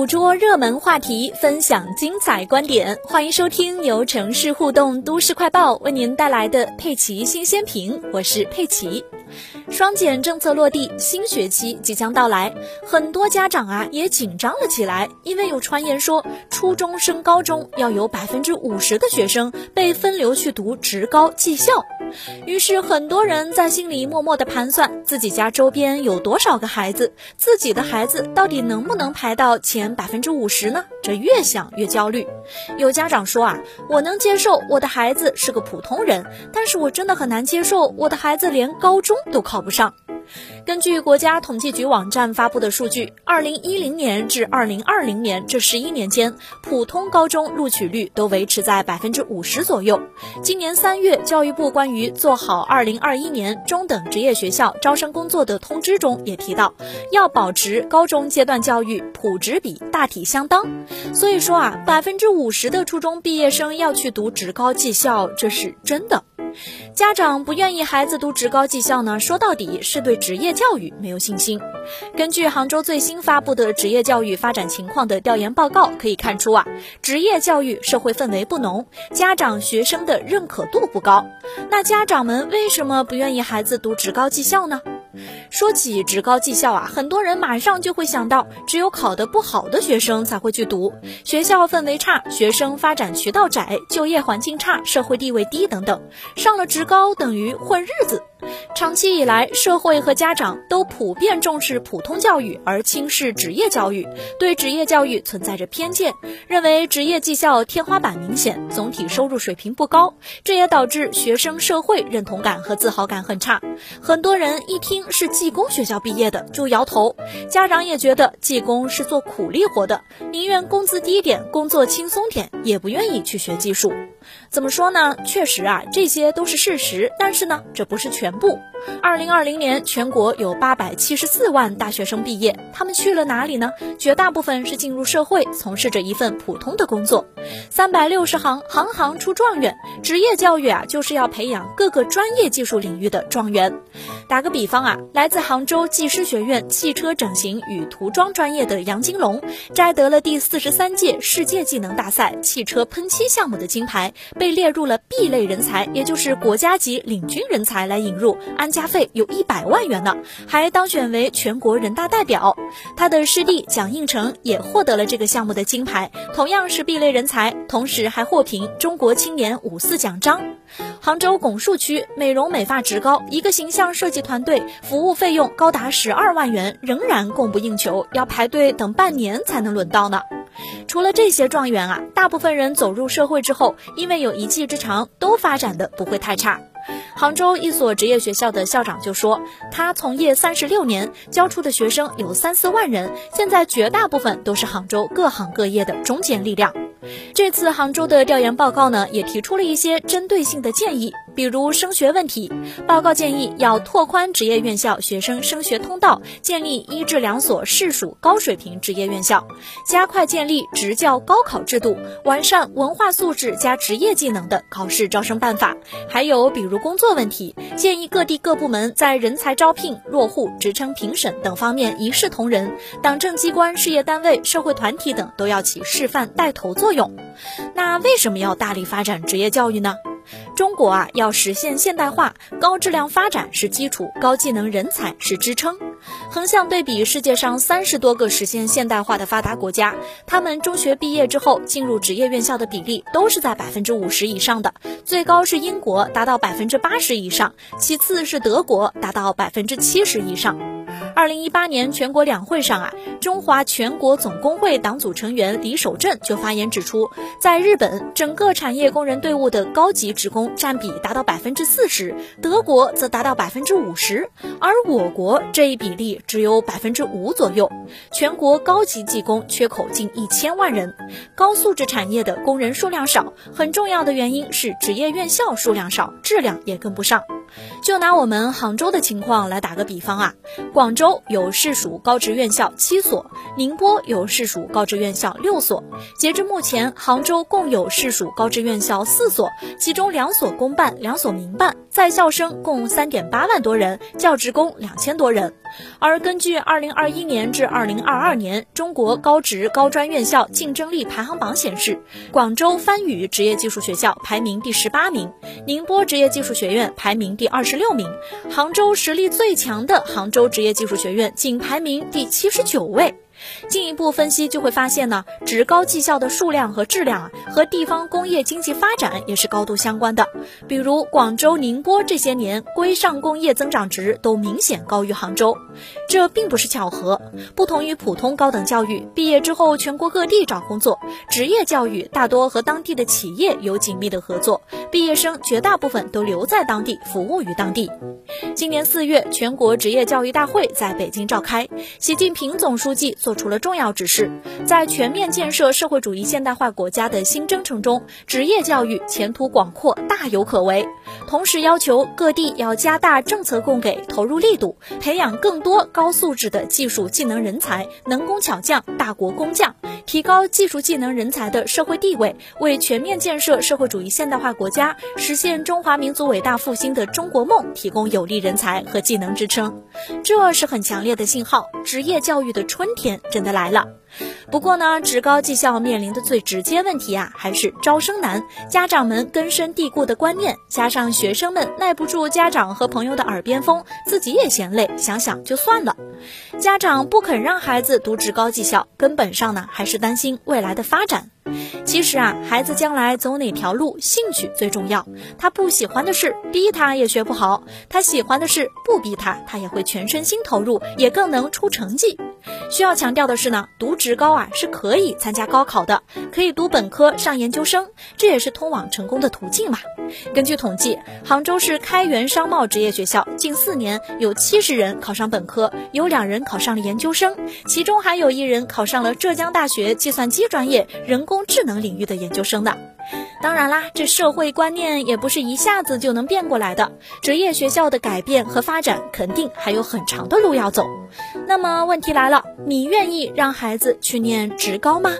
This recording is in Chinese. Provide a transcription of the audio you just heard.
捕捉热门话题，分享精彩观点，欢迎收听由城市互动都市快报为您带来的佩奇新鲜评，我是佩奇。双减政策落地，新学期即将到来，很多家长啊也紧张了起来，因为有传言说初中升高中要有百分之五十的学生被分流去读职高技校。于是，很多人在心里默默地盘算，自己家周边有多少个孩子，自己的孩子到底能不能排到前百分之五十呢？这越想越焦虑。有家长说啊，我能接受我的孩子是个普通人，但是我真的很难接受我的孩子连高中都考不上。根据国家统计局网站发布的数据，二零一零年至二零二零年这十一年间，普通高中录取率都维持在百分之五十左右。今年三月，教育部关于做好二零二一年中等职业学校招生工作的通知中也提到，要保持高中阶段教育普职比大体相当。所以说啊，百分之五十的初中毕业生要去读职高技校，这是真的。家长不愿意孩子读职高技校呢，说到底是对职业教育没有信心。根据杭州最新发布的职业教育发展情况的调研报告可以看出啊，职业教育社会氛围不浓，家长学生的认可度不高。那家长们为什么不愿意孩子读职高技校呢？说起职高技校啊，很多人马上就会想到，只有考得不好的学生才会去读，学校氛围差，学生发展渠道窄，就业环境差，社会地位低等等，上了职高等于混日子。长期以来，社会和家长都普遍重视普通教育，而轻视职业教育，对职业教育存在着偏见，认为职业技校天花板明显，总体收入水平不高，这也导致学生社会认同感和自豪感很差。很多人一听是技工学校毕业的就摇头，家长也觉得技工是做苦力活的，宁愿工资低点，工作轻松点，也不愿意去学技术。怎么说呢？确实啊，这些都是事实，但是呢，这不是全全部。二零二零年，全国有八百七十四万大学生毕业，他们去了哪里呢？绝大部分是进入社会，从事着一份普通的工作。三百六十行，行行出状元。职业教育啊，就是要培养各个专业技术领域的状元。打个比方啊，来自杭州技师学院汽车整形与涂装专业的杨金龙，摘得了第四十三届世界技能大赛汽车喷漆项目的金牌，被列入了 B 类人才，也就是国家级领军人才来引入。加费有一百万元呢，还当选为全国人大代表。他的师弟蒋应成也获得了这个项目的金牌，同样是 B 类人才，同时还获评中国青年五四奖章。杭州拱墅区美容美发职高，一个形象设计团队服务费用高达十二万元，仍然供不应求，要排队等半年才能轮到呢。除了这些状元啊，大部分人走入社会之后，因为有一技之长，都发展的不会太差。杭州一所职业学校的校长就说，他从业三十六年，教出的学生有三四万人，现在绝大部分都是杭州各行各业的中坚力量。这次杭州的调研报告呢，也提出了一些针对性的建议，比如升学问题。报告建议要拓宽职业院校学生升学通道，建立一至两所市属高水平职业院校，加快建立职教高考制度，完善文化素质加职业技能的考试招生办法。还有比如工作问题，建议各地各部门在人才招聘、落户、职称评审等方面一视同仁，党政机关、事业单位、社会团体等都要起示范带头作用。那为什么要大力发展职业教育呢？中国啊，要实现现代化，高质量发展是基础，高技能人才是支撑。横向对比世界上三十多个实现现代化的发达国家，他们中学毕业之后进入职业院校的比例都是在百分之五十以上的，最高是英国达到百分之八十以上，其次是德国达到百分之七十以上。二零一八年全国两会上啊，中华全国总工会党组成员李守正就发言指出，在日本，整个产业工人队伍的高级职工占比达到百分之四十，德国则达到百分之五十，而我国这一比例只有百分之五左右。全国高级技工缺口近一千万人，高素质产业的工人数量少，很重要的原因是职业院校数量少，质量也跟不上。就拿我们杭州的情况来打个比方啊，广州有市属高职院校七所，宁波有市属高职院校六所。截至目前，杭州共有市属高职院校四所，其中两所公办，两所民办，在校生共三点八万多人，教职工两千多人。而根据二零二一年至二零二二年中国高职高专院校竞争力排行榜显示，广州番禺职业技术学校排名第十八名，宁波职业技术学院排名第二十六名，杭州实力最强的杭州职业技术学院仅排名第七十九位。进一步分析就会发现呢，职高技校的数量和质量啊，和地方工业经济发展也是高度相关的。比如广州、宁波这些年规上工业增长值都明显高于杭州，这并不是巧合。不同于普通高等教育，毕业之后全国各地找工作，职业教育大多和当地的企业有紧密的合作，毕业生绝大部分都留在当地服务于当地。今年四月，全国职业教育大会在北京召开，习近平总书记做出了重要指示，在全面建设社会主义现代化国家的新征程中，职业教育前途广阔，大有可为。同时要求各地要加大政策供给投入力度，培养更多高素质的技术技能人才，能工巧匠、大国工匠。提高技术技能人才的社会地位，为全面建设社会主义现代化国家、实现中华民族伟大复兴的中国梦提供有力人才和技能支撑。这是很强烈的信号，职业教育的春天真的来了。不过呢，职高技校面临的最直接问题啊，还是招生难。家长们根深蒂固的观念，加上学生们耐不住家长和朋友的耳边风，自己也嫌累，想想就算了。家长不肯让孩子读职高技校，根本上呢，还是担心未来的发展。其实啊，孩子将来走哪条路，兴趣最重要。他不喜欢的事，逼他也学不好；他喜欢的事，不逼他，他也会全身心投入，也更能出成绩。需要强调的是呢，读职高啊是可以参加高考的，可以读本科上研究生，这也是通往成功的途径嘛。根据统计，杭州市开元商贸职业学校近四年有七十人考上本科，有两人考上了研究生，其中还有一人考上了浙江大学计算机专业人工智能领域的研究生呢。当然啦，这社会观念也不是一下子就能变过来的，职业学校的改变和发展肯定还有很长的路要走。那么问题来了，你愿意让孩子去念职高吗？